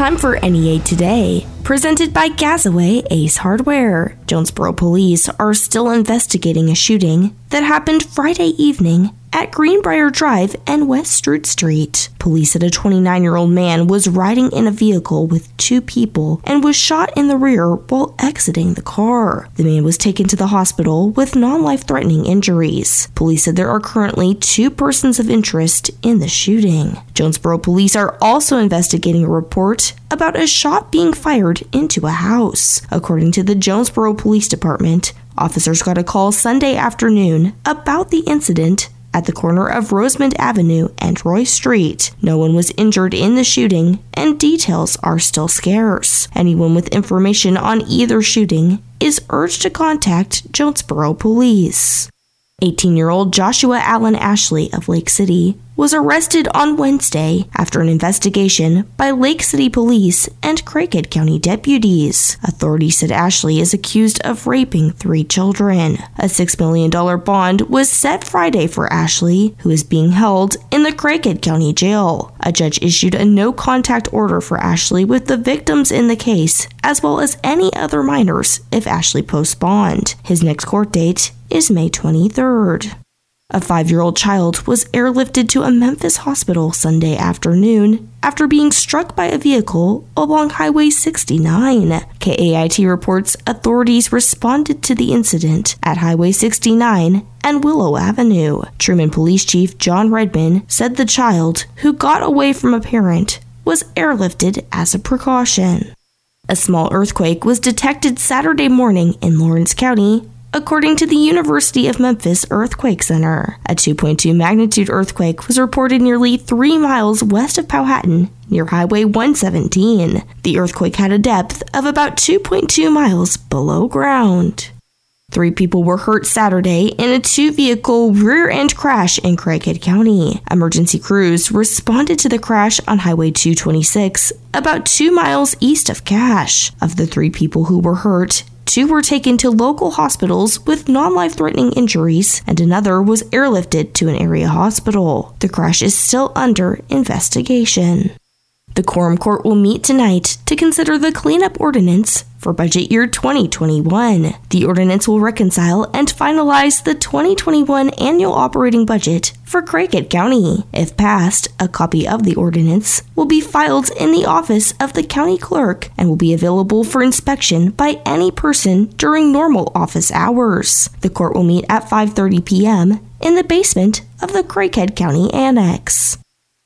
time for NEA Today, presented by Gazaway Ace Hardware. Jonesboro police are still investigating a shooting that happened Friday evening at Greenbrier Drive and West Strood Street. Police said a 29 year old man was riding in a vehicle with two people and was shot in the rear while exiting the car. The man was taken to the hospital with non life threatening injuries. Police said there are currently two persons of interest in the shooting. Jonesboro police are also investigating a report about a shot being fired into a house. According to the Jonesboro Police Department, officers got a call Sunday afternoon about the incident at the corner of Rosemond Avenue and Roy Street. No one was injured in the shooting, and details are still scarce. Anyone with information on either shooting is urged to contact Jonesboro Police. 18 year old Joshua Allen Ashley of Lake City was arrested on Wednesday after an investigation by Lake City police and Craighead County deputies. Authorities said Ashley is accused of raping three children. A $6 million bond was set Friday for Ashley, who is being held in the Craighead County Jail. A judge issued a no contact order for Ashley with the victims in the case, as well as any other minors if Ashley posts bond. His next court date is May 23rd. A five year old child was airlifted to a Memphis hospital Sunday afternoon after being struck by a vehicle along Highway 69. KAIT reports authorities responded to the incident at Highway 69 and Willow Avenue. Truman Police Chief John Redman said the child, who got away from a parent, was airlifted as a precaution. A small earthquake was detected Saturday morning in Lawrence County according to the University of Memphis Earthquake Center. A 2.2 magnitude earthquake was reported nearly three miles west of Powhatan near Highway 117. The earthquake had a depth of about 2.2 miles below ground. Three people were hurt Saturday in a two vehicle rear end crash in Craighead County. Emergency crews responded to the crash on Highway 226, about two miles east of Cache. Of the three people who were hurt, Two were taken to local hospitals with non life threatening injuries, and another was airlifted to an area hospital. The crash is still under investigation. The Quorum Court will meet tonight to consider the cleanup ordinance for budget year 2021. The ordinance will reconcile and finalize the 2021 annual operating budget for Craighead County. If passed, a copy of the ordinance will be filed in the office of the county clerk and will be available for inspection by any person during normal office hours. The court will meet at 5:30 p.m. in the basement of the Craighead County Annex.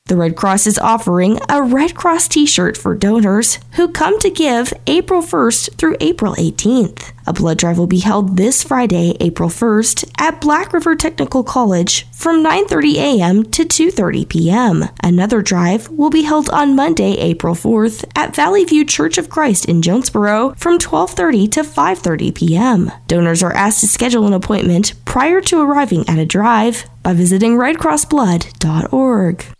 The Red Cross is offering a Red Cross t shirt for donors who come to give April 1st through April 18th. A blood drive will be held this Friday, April 1st, at Black River Technical College from 9:30 a.m. to 2:30 p.m. Another drive will be held on Monday, April 4th, at Valley View Church of Christ in Jonesboro from 12:30 to 5:30 p.m. Donors are asked to schedule an appointment prior to arriving at a drive by visiting redcrossblood.org.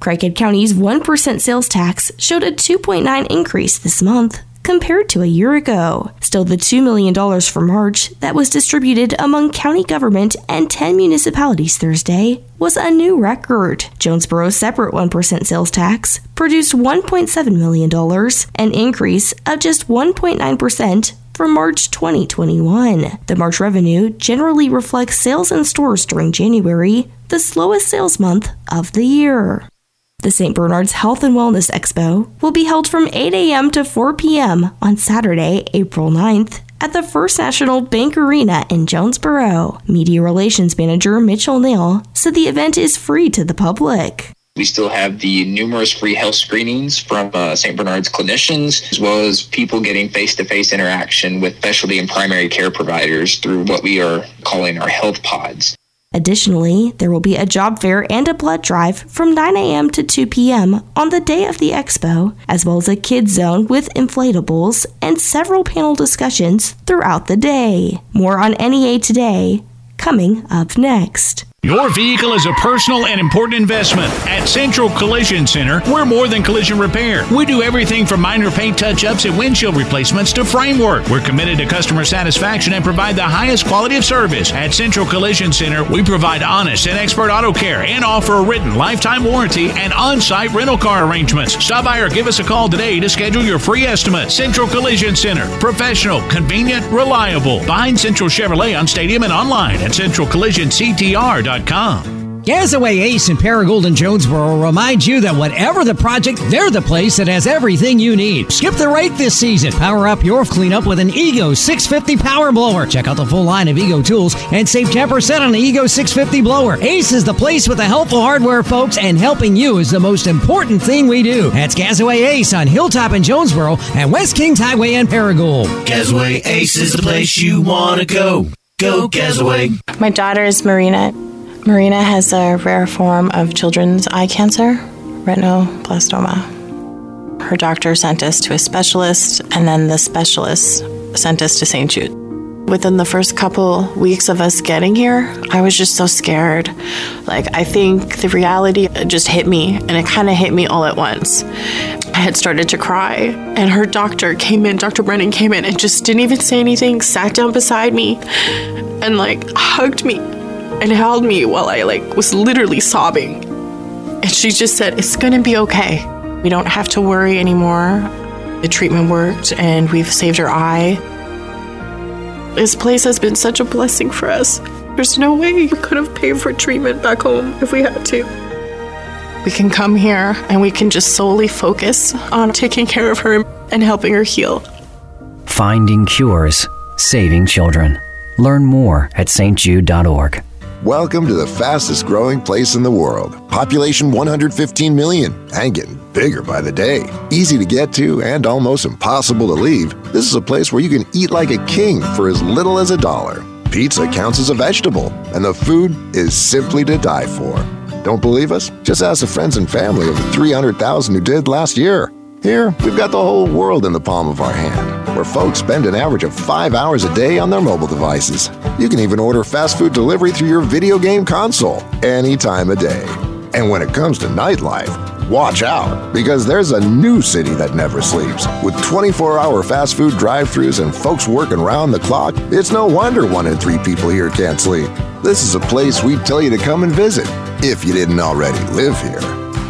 Craighead County's 1% sales tax showed a 2.9 increase this month compared to a year ago. Still, the $2 million for March that was distributed among county government and 10 municipalities Thursday was a new record. Jonesboro's separate 1% sales tax produced $1.7 million, an increase of just 1.9% from March 2021. The March revenue generally reflects sales in stores during January, the slowest sales month of the year. The St. Bernard's Health and Wellness Expo will be held from 8 a.m. to 4 p.m. on Saturday, April 9th at the First National Bank Arena in Jonesboro. Media Relations Manager Mitchell Nail said the event is free to the public. We still have the numerous free health screenings from uh, St. Bernard's clinicians, as well as people getting face to face interaction with specialty and primary care providers through what we are calling our health pods. Additionally, there will be a job fair and a blood drive from 9 a.m. to 2 p.m. on the day of the expo, as well as a kids zone with inflatables and several panel discussions throughout the day. More on NEA today, coming up next. Your vehicle is a personal and important investment. At Central Collision Center, we're more than collision repair. We do everything from minor paint touch ups and windshield replacements to framework. We're committed to customer satisfaction and provide the highest quality of service. At Central Collision Center, we provide honest and expert auto care and offer a written lifetime warranty and on site rental car arrangements. Stop by or give us a call today to schedule your free estimate. Central Collision Center, professional, convenient, reliable. Behind Central Chevrolet on Stadium and online at centralcollisionctr.com. Gasaway Ace in Paragould and Jonesboro remind you that whatever the project, they're the place that has everything you need. Skip the rate this season. Power up your cleanup with an Ego 650 power blower. Check out the full line of Ego tools and save 10% on the Ego 650 blower. Ace is the place with the helpful hardware, folks, and helping you is the most important thing we do. That's Gasaway Ace on Hilltop in Jonesboro and West Kings Highway in Paragould. Gasaway Ace is the place you want to go. Go Gasaway. My daughter is Marina. Marina has a rare form of children's eye cancer, retinoblastoma. Her doctor sent us to a specialist, and then the specialist sent us to St. Jude. Within the first couple weeks of us getting here, I was just so scared. Like, I think the reality just hit me, and it kind of hit me all at once. I had started to cry, and her doctor came in, Dr. Brennan came in, and just didn't even say anything, sat down beside me, and like hugged me and held me while I like was literally sobbing. And she just said, "It's going to be okay. We don't have to worry anymore. The treatment worked and we've saved her eye." This place has been such a blessing for us. There's no way we could have paid for treatment back home if we had to. We can come here and we can just solely focus on taking care of her and helping her heal. Finding cures, saving children. Learn more at stjude.org. Welcome to the fastest growing place in the world. Population 115 million and getting bigger by the day. Easy to get to and almost impossible to leave. This is a place where you can eat like a king for as little as a dollar. Pizza counts as a vegetable, and the food is simply to die for. Don't believe us? Just ask the friends and family of the 300,000 who did last year. Here, we've got the whole world in the palm of our hand, where folks spend an average of five hours a day on their mobile devices. You can even order fast food delivery through your video game console any time of day. And when it comes to nightlife, watch out, because there's a new city that never sleeps. With 24 hour fast food drive throughs and folks working round the clock, it's no wonder one in three people here can't sleep. This is a place we'd tell you to come and visit if you didn't already live here.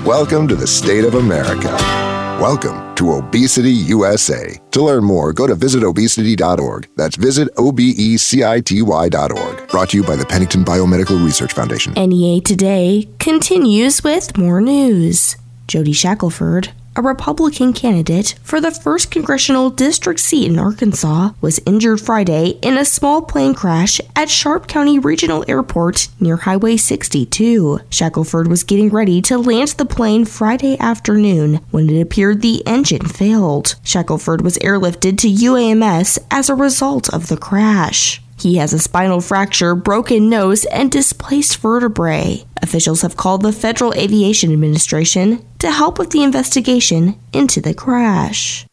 Welcome to the state of America. Welcome to Obecity USA. To learn more, go to visitobecity.org. That's visit O-B-E-C-I-T-Y.org. Brought to you by the Pennington Biomedical Research Foundation. NEA Today continues with more news. Jody Shackelford, a Republican candidate for the 1st Congressional District seat in Arkansas, was injured Friday in a small plane crash at Sharp County Regional Airport near Highway 62. Shackelford was getting ready to land the plane Friday afternoon when it appeared the engine failed. Shackelford was airlifted to UAMS as a result of the crash. He has a spinal fracture, broken nose, and displaced vertebrae. Officials have called the Federal Aviation Administration to help with the investigation into the crash.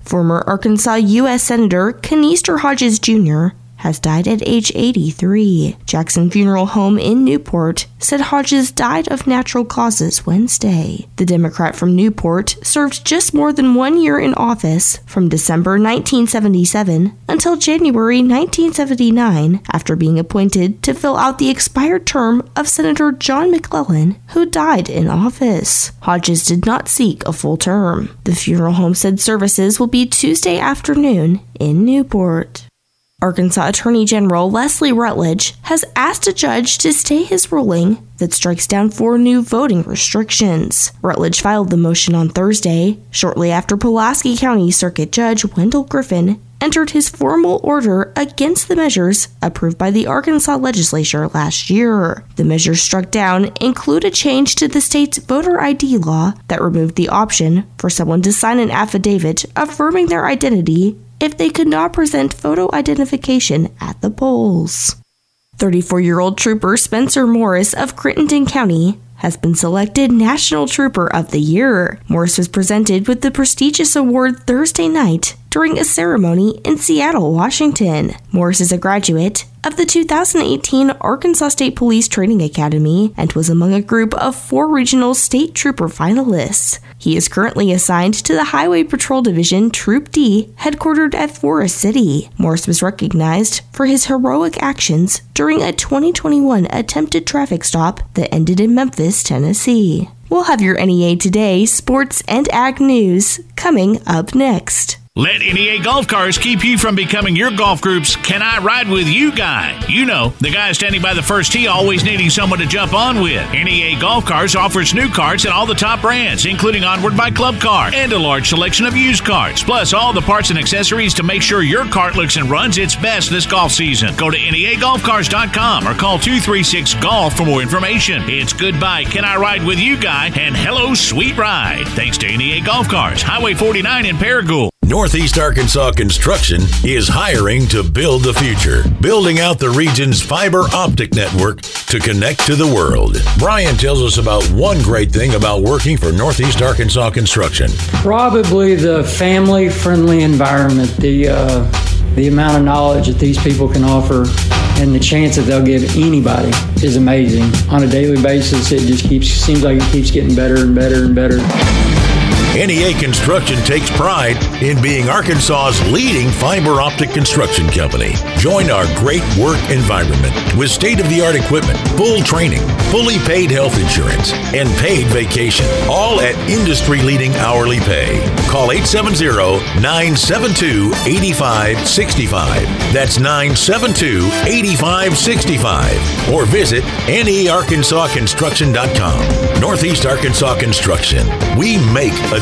Former Arkansas U.S. Senator Kaneaster Hodges Jr. has died at age 83. Jackson Funeral Home in Newport said Hodges died of natural causes Wednesday. The Democrat from Newport served just more than one year in office from December 1977 until January 1979 after being appointed to fill out the expired term of Senator John McClellan, who died in office. Hodges did not seek a full term. The funeral home said services will be Tuesday afternoon in Newport. Arkansas Attorney General Leslie Rutledge has asked a judge to stay his ruling that strikes down four new voting restrictions. Rutledge filed the motion on Thursday, shortly after Pulaski County Circuit Judge Wendell Griffen entered his formal order against the measures approved by the Arkansas legislature last year. The measures struck down include a change to the state's voter ID law that removed the option for someone to sign an affidavit affirming their identity if they could not present photo identification at the polls. 34 year old trooper Spencer Morris of Crittenden County has been selected National Trooper of the Year. Morris was presented with the prestigious award Thursday night during a ceremony in Seattle, Washington. Morris is a graduate of the 2018 Arkansas State Police Training Academy and was among a group of four regional state trooper finalists. He is currently assigned to the Highway Patrol Division Troop D, headquartered at Forest City. Morris was recognized for his heroic actions during a 2021 attempted traffic stop that ended in Memphis, Tennessee. We'll have your NEA Today, sports, and ag news coming up next. Let NEA Golf Cars keep you from becoming your golf group's Can I Ride With You guy. You know, the guy standing by the first tee always needing someone to jump on with. NEA Golf Cars offers new carts and all the top brands, including Onward by Club Car and a large selection of used carts, plus all the parts and accessories to make sure your cart looks and runs its best this golf season. Go to NEAGolfCars.com or call 236 Golf for more information. It's goodbye, Can I Ride With You guy, and hello, sweet ride. Thanks to NEA Golf Cars, Highway 49 in Paragould. Northeast Arkansas Construction is hiring to build the future, building out the region's fiber optic network to connect to the world. Brian tells us about one great thing about working for Northeast Arkansas Construction. Probably the family friendly environment, the, uh, the amount of knowledge that these people can offer and the chance that they'll give anybody is amazing. On a daily basis, it just keeps seems like it keeps getting better and better and better. NEA Construction takes pride in being Arkansas's leading fiber optic construction company. Join our great work environment with state of the art equipment, full training, fully paid health insurance, and paid vacation, all at industry leading hourly pay. Call 870 972 8565. That's 972 8565. Or visit nearkansasconstruction.com. Northeast Arkansas Construction. We make a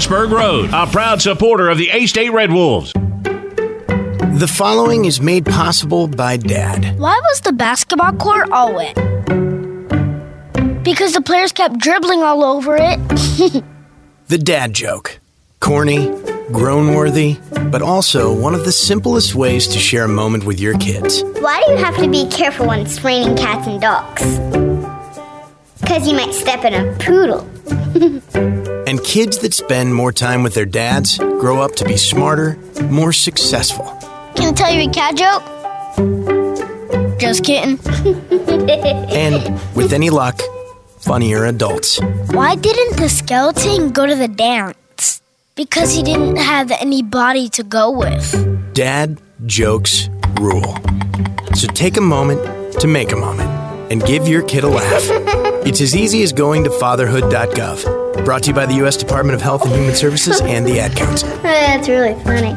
Harrisburg Road. A proud supporter of the A State Red Wolves. The following is made possible by Dad. Why was the basketball court all wet? Because the players kept dribbling all over it. The dad joke. Corny, groan worthy, but also one of the simplest ways to share a moment with your kids. Why do you have to be careful when it's raining cats and dogs? Because you might step in a poodle. And kids that spend more time with their dads grow up to be smarter, more successful. Can I tell you a cat joke? Just kidding. And with any luck, funnier adults. Why didn't the skeleton go to the dance? Because he didn't have any body to go with. Dad jokes rule. So take a moment to make a moment and give your kid a laugh. It's as easy as going to fatherhood.gov. Brought to you by the U.S. Department of Health and Human Services and the Ad Council. That's really funny.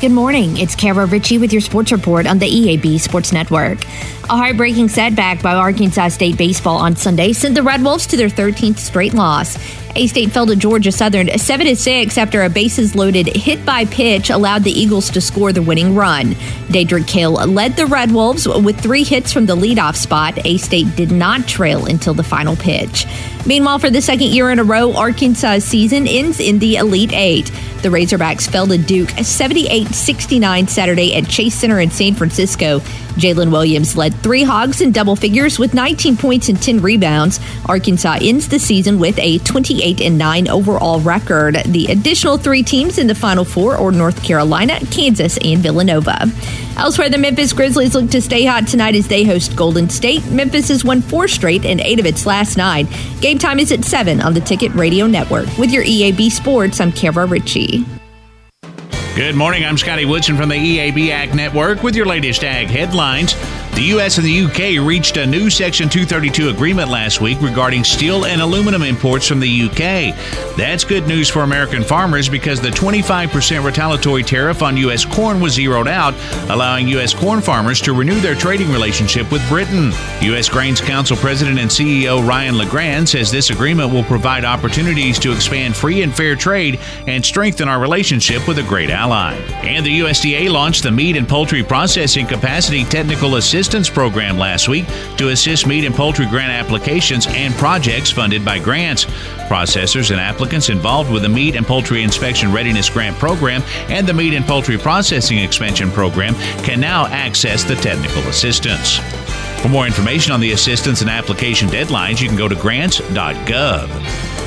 Good morning. It's Kara Ritchie with your sports report on the EAB Sports Network. A heartbreaking setback by Arkansas State baseball on Sunday sent the Red Wolves to their 13th straight loss. A State fell to Georgia Southern 7 6 after a bases loaded hit by pitch allowed the Eagles to score the winning run. Daedric Kill led the Red Wolves with three hits from the leadoff spot. A State did not trail until the final pitch. Meanwhile, for the second year in a row, Arkansas' season ends in the Elite Eight. The Razorbacks fell to Duke 78 69 Saturday at Chase Center in San Francisco. Jaylin Williams led three hogs in double figures with 19 points and 10 rebounds. Arkansas ends the season with a 28 and 9 overall record. The additional three teams in the Final Four are North Carolina, Kansas, and Villanova. Elsewhere, the Memphis Grizzlies look to stay hot tonight as they host Golden State. Memphis has won four straight and eight of its last nine. Game time is at 7 on the Ticket Radio Network. With your EAB Sports, I'm Kara Ritchie. Good morning. I'm Scotty Woodson from the EAB Ag Network with your latest ag headlines. The U.S. and the UK reached a new Section 232 agreement last week regarding steel and aluminum imports from the UK. That's good news for American farmers because the 25% retaliatory tariff on U.S. corn was zeroed out, allowing U.S. corn farmers to renew their trading relationship with Britain. U.S. Grains Council President and CEO Ryan LeGrand says this agreement will provide opportunities to expand free and fair trade and strengthen our relationship with a great ally. And the USDA launched the Meat and Poultry Processing Capacity Technical Assistance Assistance Program last week to assist meat and poultry grant applications and projects funded by grants. Processors and applicants involved with the Meat and Poultry Inspection Readiness Grant Program and the Meat and Poultry Processing Expansion Program can now access the technical assistance. For more information on the assistance and application deadlines, you can go to grants.gov.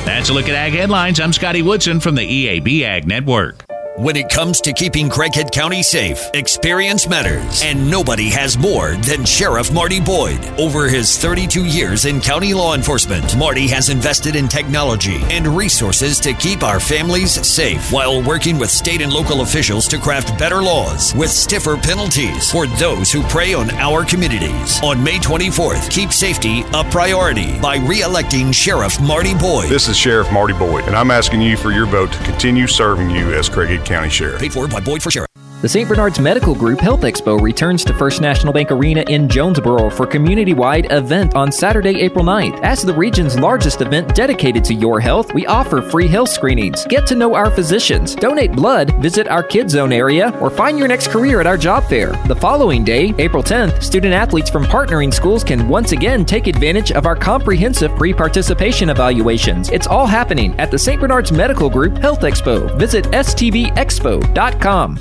That's a look at Ag Headlines. I'm Scotty Woodson from the EAB Ag Network. When it comes to keeping Craighead County safe, experience matters, and nobody has more than Sheriff Marty Boyd. Over his 32 years in county law enforcement, Marty has invested in technology and resources to keep our families safe while working with state and local officials to craft better laws with stiffer penalties for those who prey on our communities. On May 24th, keep safety a priority by re-electing Sheriff Marty Boyd. This is Sheriff Marty Boyd, and I'm asking you for your vote to continue serving you as Craighead County Sheriff. Paid for by Boyd for Sheriff. The St. Bernard's Medical Group Health Expo returns to First National Bank Arena in Jonesboro for community-wide event on Saturday, April 9th. As the region's largest event dedicated to your health, we offer free health screenings. Get to know our physicians, donate blood, visit our Kid Zone area, or find your next career at our job fair. The following day, April 10th, student athletes from partnering schools can once again take advantage of our comprehensive pre-participation evaluations. It's all happening at the St. Bernard's Medical Group Health Expo. Visit stvexpo.com.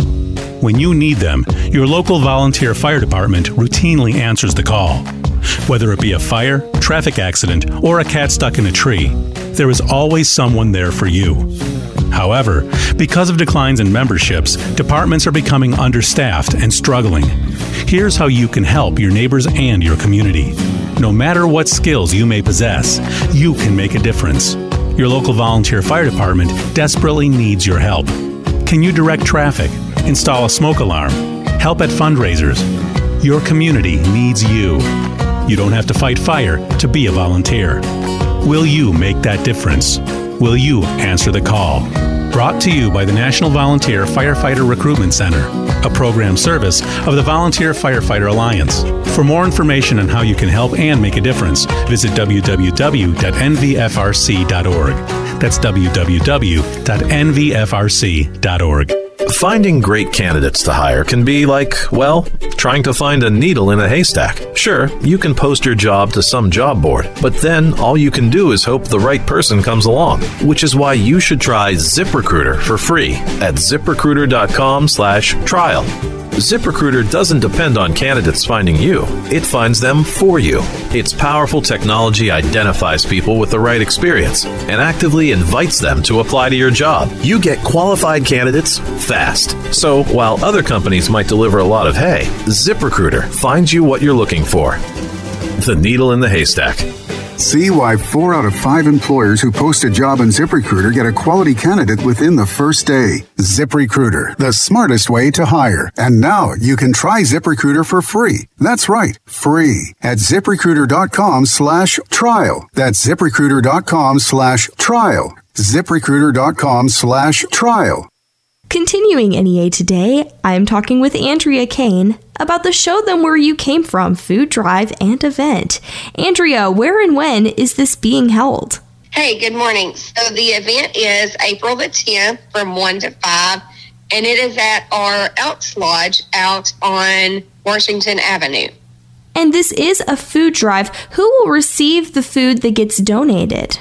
When you need them, your local volunteer fire department routinely answers the call. Whether it be a fire, traffic accident, or a cat stuck in a tree, there is always someone there for you. However, because of declines in memberships, departments are becoming understaffed and struggling. Here's how you can help your neighbors and your community. No matter what skills you may possess, you can make a difference. Your local volunteer fire department desperately needs your help. Can you direct traffic? Install a smoke alarm? Help at fundraisers? Your community needs you. You don't have to fight fire to be a volunteer. Will you make that difference? Will you answer the call? Brought to you by the National Volunteer Firefighter Recruitment Center, a program service of the Volunteer Firefighter Alliance. For more information on how you can help and make a difference, visit www.nvfrc.org. That's www.nvfrc.org. Finding great candidates to hire can be like, well, trying to find a needle in a haystack. Sure, you can post your job to some job board, but then all you can do is hope the right person comes along, which is why you should try ZipRecruiter for free at ziprecruiter.com slash trial. ZipRecruiter doesn't depend on candidates finding you, it finds them for you. Its powerful technology identifies people with the right experience and actively invites them to apply to your job. You get qualified candidates fast. So while other companies might deliver a lot of hay, ZipRecruiter finds you what you're looking for. The needle in the haystack. See why four out of five employers who post a job on ZipRecruiter get a quality candidate within the first day. ZipRecruiter, the smartest way to hire. And now you can try ZipRecruiter for free. That's right, free at ziprecruiter.com slash trial. That's ziprecruiter.com slash trial. ZipRecruiter.com slash trial. Continuing NEA today, I'm talking with Andrea Kane about the Show Them Where You Came From food drive and event. Andrea, where and when is this being held? Hey, good morning. So the event is April the 10th from 1 to 5, and it is at our Elks Lodge out on Washington Avenue. And this is a food drive. Who will receive the food that gets donated?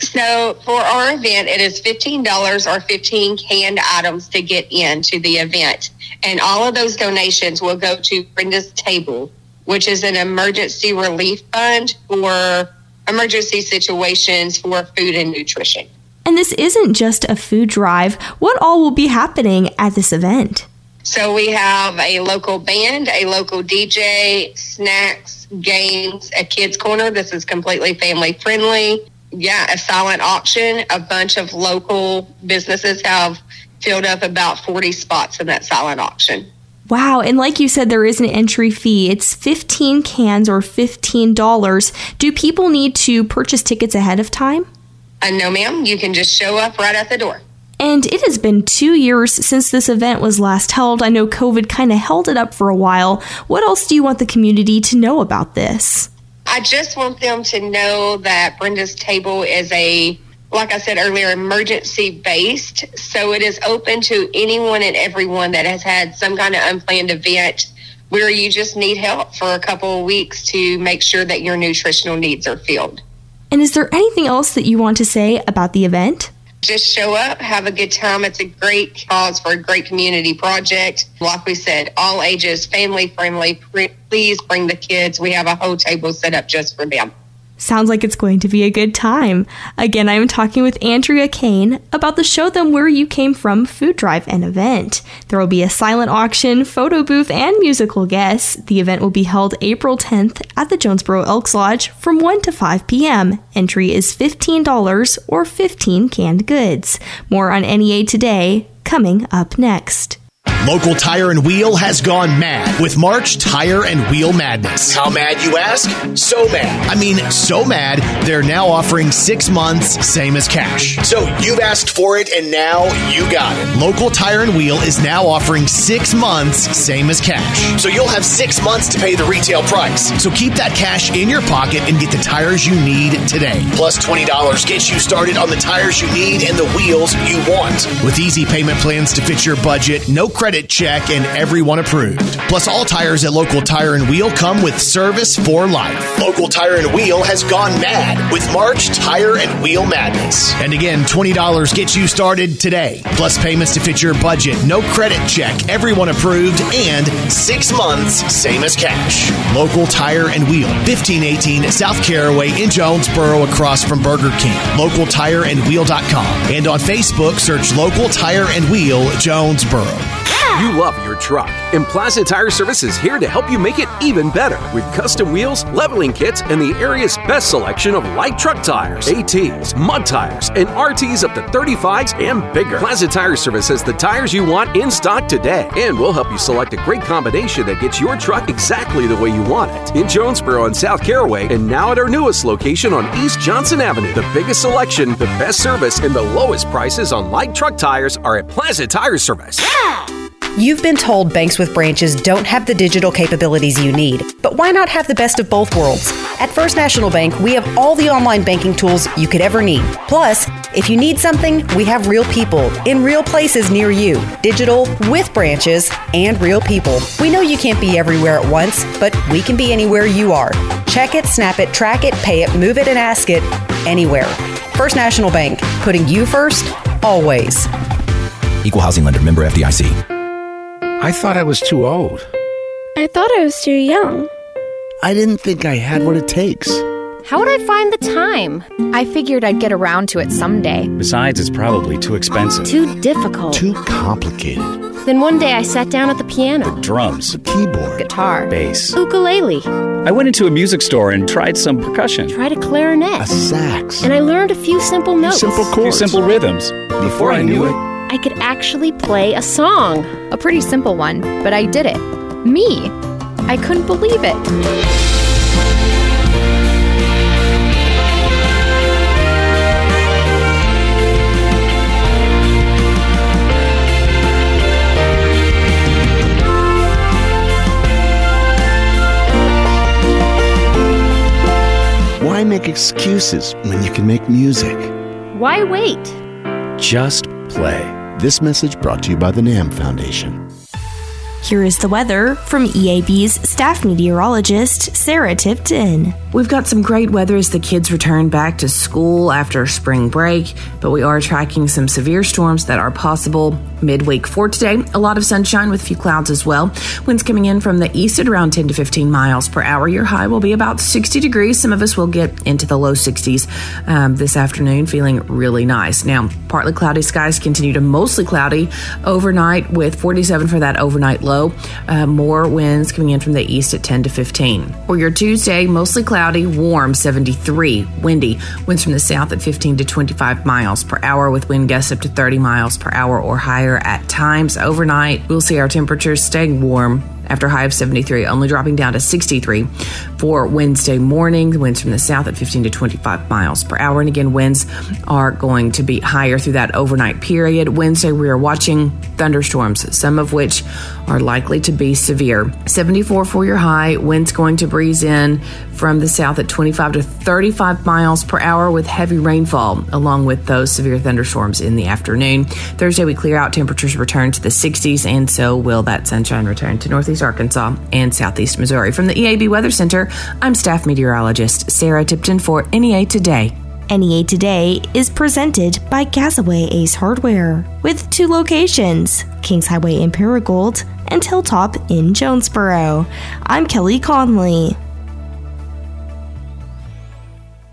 So for our event, it is $15 or 15 canned items to get into the event. And all of those donations will go to Brenda's Table, which is an emergency relief fund for emergency situations for food and nutrition. And this isn't just a food drive. What all will be happening at this event? So we have a local band, a local DJ, snacks, games, a kids corner. This is completely family friendly yeah, a silent auction. A bunch of local businesses have filled up about 40 spots in that silent auction. Wow, and like you said, there is an entry fee. It's 15 cans or $15. Do people need to purchase tickets ahead of time? Uh, no, ma'am. You can just show up right at the door. And it has been two years since this event was last held. I know COVID kind of held it up for a while. What else do you want the community to know about this? I just want them to know that Brenda's Table is a, like I said earlier, emergency based. So it is open to anyone and everyone that has had some kind of unplanned event where you just need help for a couple of weeks to make sure that your nutritional needs are filled. And is there anything else that you want to say about the event? Just show up, have a good time. It's a great cause for a great community project. Like we said, all ages, family friendly. Please bring the kids. We have a whole table set up just for them. Sounds like it's going to be a good time. Again, I am talking with Andrea Kane about the Show Them Where You Came From food drive and event. There will be a silent auction, photo booth, and musical guests. The event will be held April 10th at the Jonesboro Elks Lodge from 1 to 5 p.m. Entry is $15 or 15 canned goods. More on NEA today, coming up next. Local Tire and Wheel has gone mad with March Tire and Wheel Madness. How mad, you ask? So mad. I mean, so mad, they're now offering six months, same as cash. So you've asked for it and now you got it. Local Tire and Wheel is now offering six months, same as cash. So you'll have six months to pay the retail price. So keep that cash in your pocket and get the tires you need today. Plus $20 gets you started on the tires you need and the wheels you want. With easy payment plans to fit your budget, no credit check, and everyone approved. Plus, all tires at Local Tire and Wheel come with service for life. Local Tire and Wheel has gone mad with March Tire and Wheel Madness. And again, $20 gets you started today. Plus, payments to fit your budget, no credit check, everyone approved, and six months, same as cash. Local Tire and Wheel, 1518 South Caraway in Jonesboro across from Burger King. LocalTireandWheel.com. And on Facebook, search Local Tire and Wheel Jonesboro. You love your truck, and Plaza Tire Service is here to help you make it even better with custom wheels, leveling kits, and the area's best selection of light truck tires, ATs, mud tires, and RTs up to 35s and bigger. Plaza Tire Service has the tires you want in stock today, and we'll help you select a great combination that gets your truck exactly the way you want it. In Jonesboro and South Caraway, and now at our newest location on East Johnson Avenue. The biggest selection, the best service, and the lowest prices on light truck tires are at Plaza Tire Service. You've been told banks with branches don't have the digital capabilities you need, but why not have the best of both worlds? At First National Bank, we have all the online banking tools you could ever need. Plus, if you need something, we have real people in real places near you, digital with branches and real people. We know you can't be everywhere at once, but we can be anywhere you are. Check it, snap it, track it, pay it, move it, and ask it anywhere. First National Bank, putting you first, always. Equal housing lender, member FDIC. I thought I was too old. I thought I was too young. I didn't think I had what it takes. How would I find the time? I figured I'd get around to it someday. Besides, it's probably too expensive. Too difficult. Too complicated. Then one day I sat down at the piano. The drums. The keyboard. Guitar. Bass. Ukulele. I went into a music store and tried some percussion. Tried a clarinet. A sax. And I learned a few simple notes. Simple chords. Few simple rhythms. Before, Before I knew it, I could actually play a song. A pretty simple one, but I did it. Me. I couldn't believe it. Why make excuses when you can make music? Why wait? Just play. This message brought to you by the NAMM Foundation. Here is the weather from EAB's staff meteorologist, Sarah Tipton. We've got some great weather as the kids return back to school after spring break, but we are tracking some severe storms that are possible midweek for today. A lot of sunshine with a few clouds as well. Winds coming in from the east at around 10 to 15 miles per hour. Your high will be about 60 degrees. Some of us will get into the low 60s um, this afternoon, feeling really nice. Now, partly cloudy skies continue to mostly cloudy overnight with 47 for that overnight low low. Uh, more winds coming in from the east at 10 to 15. For your Tuesday, mostly cloudy, warm 73, windy. Winds from the south at 15 to 25 miles per hour with wind gusts up to 30 miles per hour or higher at times. Overnight, we'll see our temperatures staying warm after high of 73, only dropping down to 63 for Wednesday morning. Winds from the south at 15 to 25 miles per hour. And again, winds are going to be higher through that overnight period. Wednesday, we are watching thunderstorms, some of which are likely to be severe. 74 for your high. Winds going to breeze in from the south at 25 to 35 miles per hour with heavy rainfall, along with those severe thunderstorms in the afternoon. Thursday, we clear out. Temperatures return to the 60s, and so will that sunshine return to Northeast Arkansas and Southeast Missouri. From the EAB Weather Center, I'm staff meteorologist Sarah Tipton for NEA Today. NEA Today is presented by Gazaway Ace Hardware with two locations Kings Highway in Paragould and Hilltop in Jonesboro. I'm Kelly Conley.